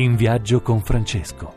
In viaggio con Francesco.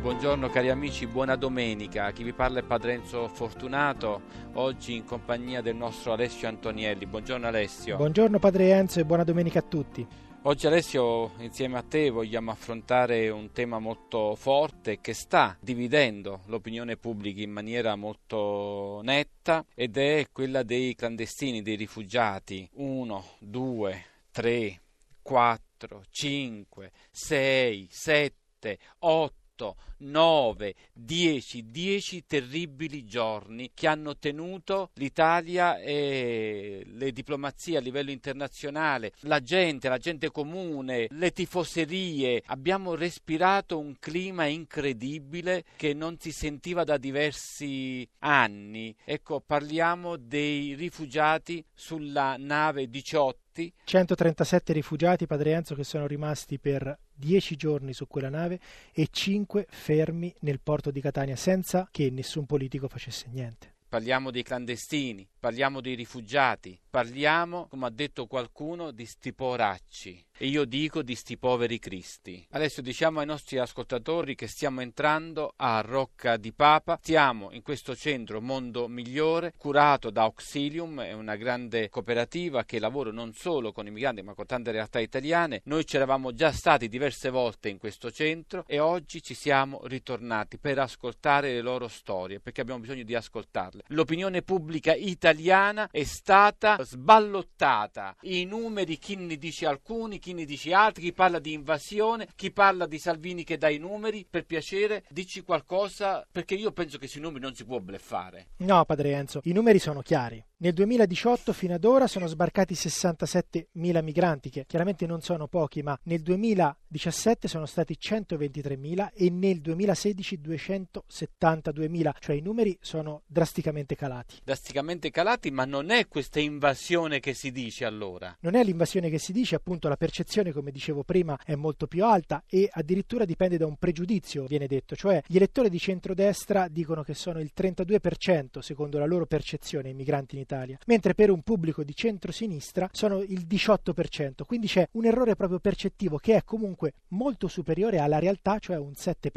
Buongiorno cari amici, buona domenica. Chi vi parla è Padre Enzo Fortunato, oggi in compagnia del nostro Alessio Antonielli. Buongiorno Alessio. Buongiorno Padre Enzo e buona domenica a tutti. Oggi Alessio, insieme a te, vogliamo affrontare un tema molto forte che sta dividendo l'opinione pubblica in maniera molto netta ed è quella dei clandestini, dei rifugiati. Uno, due, tre, quattro, cinque, sei, sette, otto 8, 9, 10, 10 terribili giorni che hanno tenuto l'Italia e le diplomazie a livello internazionale, la gente, la gente comune, le tifoserie. Abbiamo respirato un clima incredibile che non si sentiva da diversi anni. Ecco, parliamo dei rifugiati sulla nave 18 137 rifugiati, Padre Enzo, che sono rimasti per 10 giorni su quella nave e 5 fermi nel porto di Catania senza che nessun politico facesse niente. Parliamo dei clandestini, parliamo dei rifugiati, parliamo, come ha detto qualcuno, di sti poracci e io dico di sti poveri cristi. Adesso diciamo ai nostri ascoltatori che stiamo entrando a Rocca di Papa, siamo in questo centro Mondo Migliore, curato da Auxilium, è una grande cooperativa che lavora non solo con i migranti ma con tante realtà italiane. Noi ci eravamo già stati diverse volte in questo centro e oggi ci siamo ritornati per ascoltare le loro storie, perché abbiamo bisogno di ascoltarle. L'opinione pubblica italiana è stata sballottata, i numeri chi ne dice alcuni, chi ne dici altri, chi parla di invasione, chi parla di Salvini che dà i numeri, per piacere dici qualcosa, perché io penso che sui numeri non si può bleffare. No, padre Enzo, i numeri sono chiari. Nel 2018 fino ad ora sono sbarcati 67.000 migranti, che chiaramente non sono pochi, ma nel 2017 sono stati 123.000 e nel 2016 272.000, cioè i numeri sono drasticamente calati. Drasticamente calati, ma non è questa invasione che si dice allora. Non è l'invasione che si dice, appunto la percezione, come dicevo prima, è molto più alta e addirittura dipende da un pregiudizio, viene detto, cioè gli elettori di centrodestra dicono che sono il 32% secondo la loro percezione i migranti in Italia Italia, mentre per un pubblico di centrosinistra sono il 18%, quindi c'è un errore proprio percettivo che è comunque molto superiore alla realtà, cioè un 7%.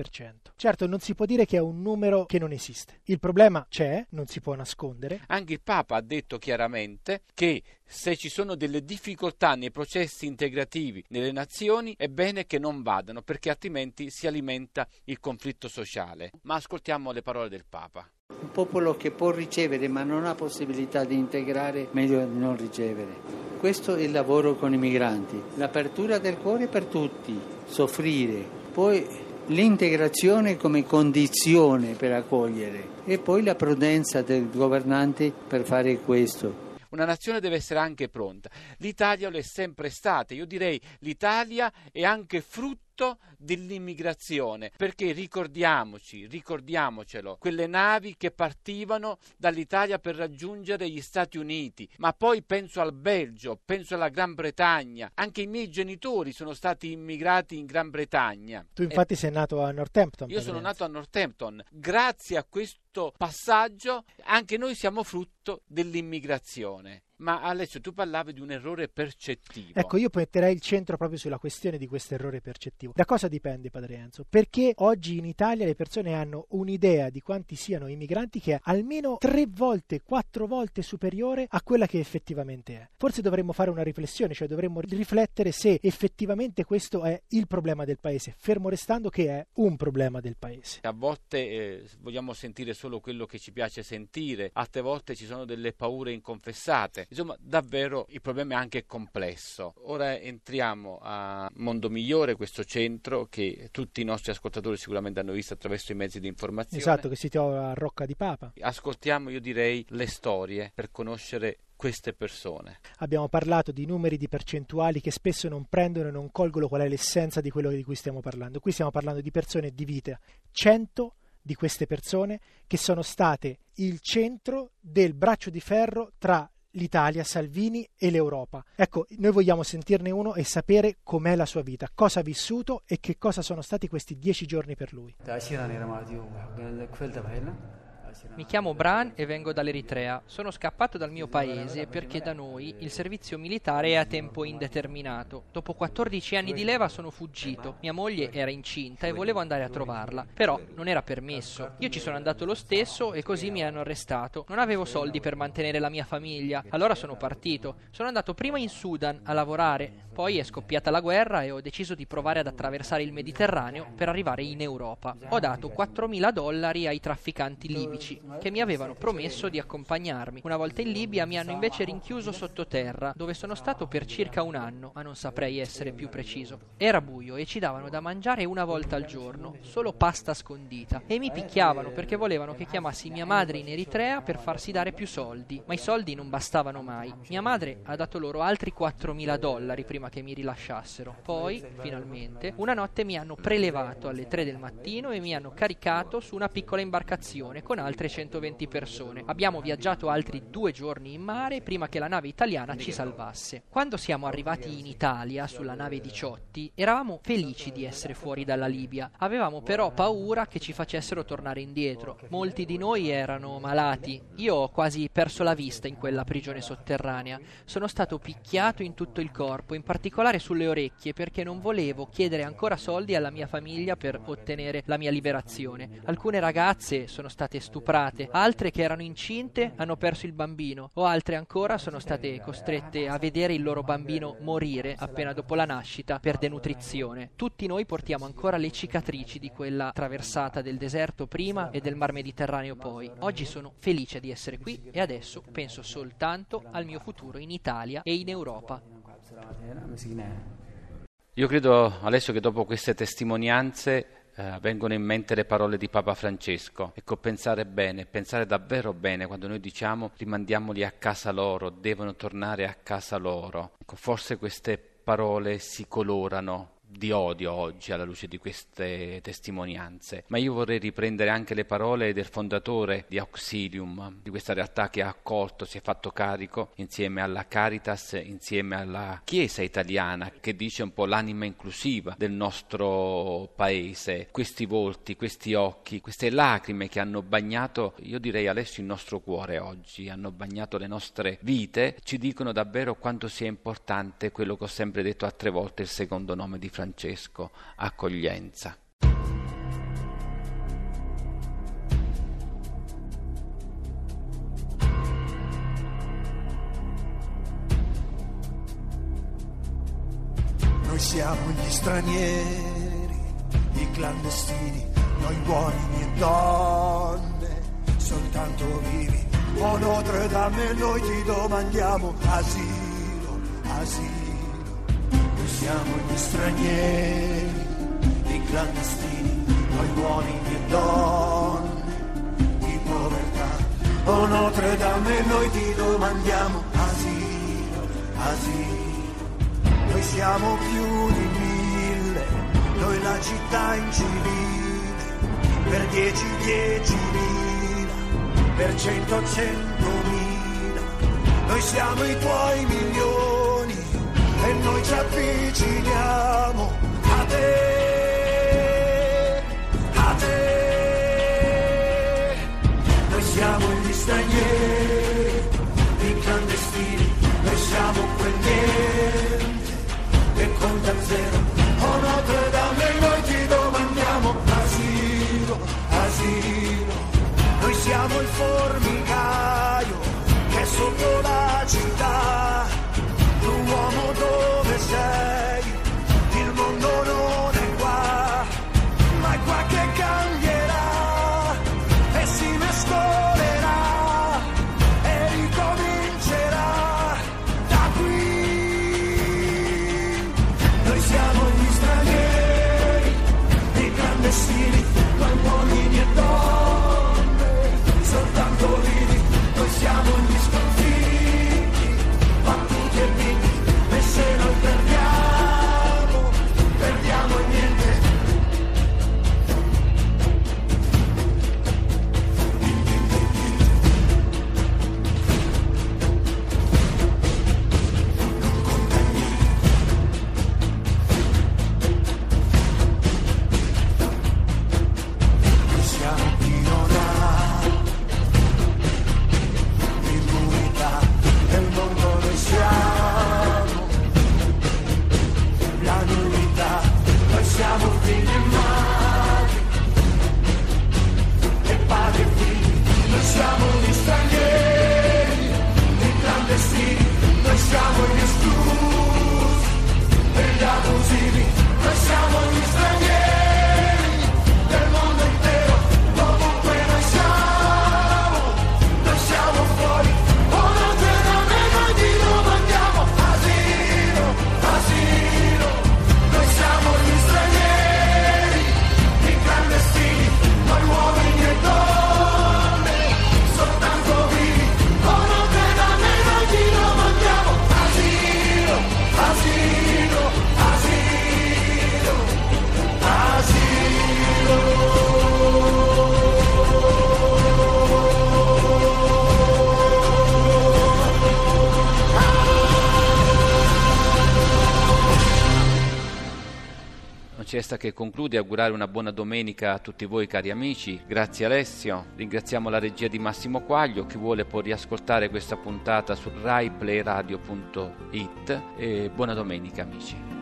Certo, non si può dire che è un numero che non esiste. Il problema c'è, non si può nascondere. Anche il Papa ha detto chiaramente che se ci sono delle difficoltà nei processi integrativi nelle nazioni, è bene che non vadano, perché altrimenti si alimenta il conflitto sociale. Ma ascoltiamo le parole del Papa. Un popolo che può ricevere ma non ha possibilità di integrare, meglio non ricevere. Questo è il lavoro con i migranti, l'apertura del cuore per tutti, soffrire, poi l'integrazione come condizione per accogliere e poi la prudenza del governante per fare questo. Una nazione deve essere anche pronta. L'Italia lo è sempre stata. Io direi l'Italia è anche frutto frutto dell'immigrazione, perché ricordiamoci, ricordiamocelo, quelle navi che partivano dall'Italia per raggiungere gli Stati Uniti, ma poi penso al Belgio, penso alla Gran Bretagna, anche i miei genitori sono stati immigrati in Gran Bretagna. Tu infatti e sei nato a Northampton. Io sono nato a Northampton. Grazie a questo passaggio anche noi siamo frutto dell'immigrazione. Ma Alessio, tu parlavi di un errore percettivo. Ecco, io metterei il centro proprio sulla questione di questo errore percettivo. Da cosa dipende, Padre Enzo? Perché oggi in Italia le persone hanno un'idea di quanti siano i migranti che è almeno tre volte, quattro volte superiore a quella che effettivamente è. Forse dovremmo fare una riflessione, cioè dovremmo riflettere se effettivamente questo è il problema del paese, fermo restando che è un problema del paese. A volte eh, vogliamo sentire solo quello che ci piace sentire, altre volte ci sono delle paure inconfessate. Insomma, davvero il problema è anche complesso. Ora entriamo a Mondo Migliore, questo centro che tutti i nostri ascoltatori sicuramente hanno visto attraverso i mezzi di informazione. Esatto, che si trova a Rocca di Papa. Ascoltiamo, io direi, le storie per conoscere queste persone. Abbiamo parlato di numeri di percentuali che spesso non prendono e non colgono qual è l'essenza di quello di cui stiamo parlando. Qui stiamo parlando di persone di vita. 100 di queste persone che sono state il centro del braccio di ferro tra l'Italia, Salvini e l'Europa. Ecco, noi vogliamo sentirne uno e sapere com'è la sua vita, cosa ha vissuto e che cosa sono stati questi dieci giorni per lui. Mi chiamo Bran e vengo dall'Eritrea. Sono scappato dal mio paese perché da noi il servizio militare è a tempo indeterminato. Dopo 14 anni di leva sono fuggito. Mia moglie era incinta e volevo andare a trovarla, però non era permesso. Io ci sono andato lo stesso e così mi hanno arrestato. Non avevo soldi per mantenere la mia famiglia, allora sono partito. Sono andato prima in Sudan a lavorare, poi è scoppiata la guerra e ho deciso di provare ad attraversare il Mediterraneo per arrivare in Europa. Ho dato 4.000 dollari ai trafficanti libici che mi avevano promesso di accompagnarmi. Una volta in Libia mi hanno invece rinchiuso sottoterra, dove sono stato per circa un anno, ma non saprei essere più preciso. Era buio e ci davano da mangiare una volta al giorno, solo pasta scondita, e mi picchiavano perché volevano che chiamassi mia madre in Eritrea per farsi dare più soldi, ma i soldi non bastavano mai. Mia madre ha dato loro altri 4.000 dollari prima che mi rilasciassero. Poi, finalmente, una notte mi hanno prelevato alle 3 del mattino e mi hanno caricato su una piccola imbarcazione con altre 120 persone. Abbiamo viaggiato altri due giorni in mare prima che la nave italiana ci salvasse. Quando siamo arrivati in Italia sulla nave Diciotti, eravamo felici di essere fuori dalla Libia. Avevamo però paura che ci facessero tornare indietro. Molti di noi erano malati. Io ho quasi perso la vista in quella prigione sotterranea. Sono stato picchiato in tutto il corpo, in particolare sulle orecchie, perché non volevo chiedere ancora soldi alla mia famiglia per ottenere la mia liberazione. Alcune ragazze sono state stuprate, altre che erano incinte hanno perso il bambino, o altre ancora sono state costrette a vedere il loro bambino morire appena dopo la nascita per denutrizione. Tutti noi portiamo ancora le cicatrici di quella traversata del deserto prima e del mar Mediterraneo poi. Oggi sono felice di essere qui e adesso penso soltanto al mio futuro in Italia e in Europa. Io credo, Alessio, che dopo queste testimonianze eh, vengono in mente le parole di Papa Francesco. Ecco, pensare bene, pensare davvero bene quando noi diciamo rimandiamoli a casa loro, devono tornare a casa loro. Ecco, forse queste parole si colorano di odio oggi alla luce di queste testimonianze, ma io vorrei riprendere anche le parole del fondatore di Auxilium, di questa realtà che ha accolto, si è fatto carico insieme alla Caritas, insieme alla Chiesa italiana, che dice un po' l'anima inclusiva del nostro paese. Questi volti, questi occhi, queste lacrime che hanno bagnato, io direi adesso il nostro cuore oggi, hanno bagnato le nostre vite, ci dicono davvero quanto sia importante quello che ho sempre detto a tre volte il secondo nome di Francesco Francesco accoglienza. Noi siamo gli stranieri, i clandestini, noi uomini e donne, soltanto vivi. O Notre Dame, noi ti domandiamo asilo, asilo siamo gli stranieri, i clandestini, noi uomini e donne di povertà. O Notre Dame, noi ti domandiamo asilo, asilo. Noi siamo più di mille, noi la città incivile, per dieci, dieci mila, per cento, centomila. Noi siamo i tuoi milioni e noi ci avviciniamo a te, a te. Noi siamo gli stranieri, i clandestini, noi siamo quel niente che conta zero. Clandestini, noi uomini Resta che concludere e augurare una buona domenica a tutti voi cari amici. Grazie Alessio, ringraziamo la regia di Massimo Quaglio, chi vuole può riascoltare questa puntata su raiplayradio.it e buona domenica amici.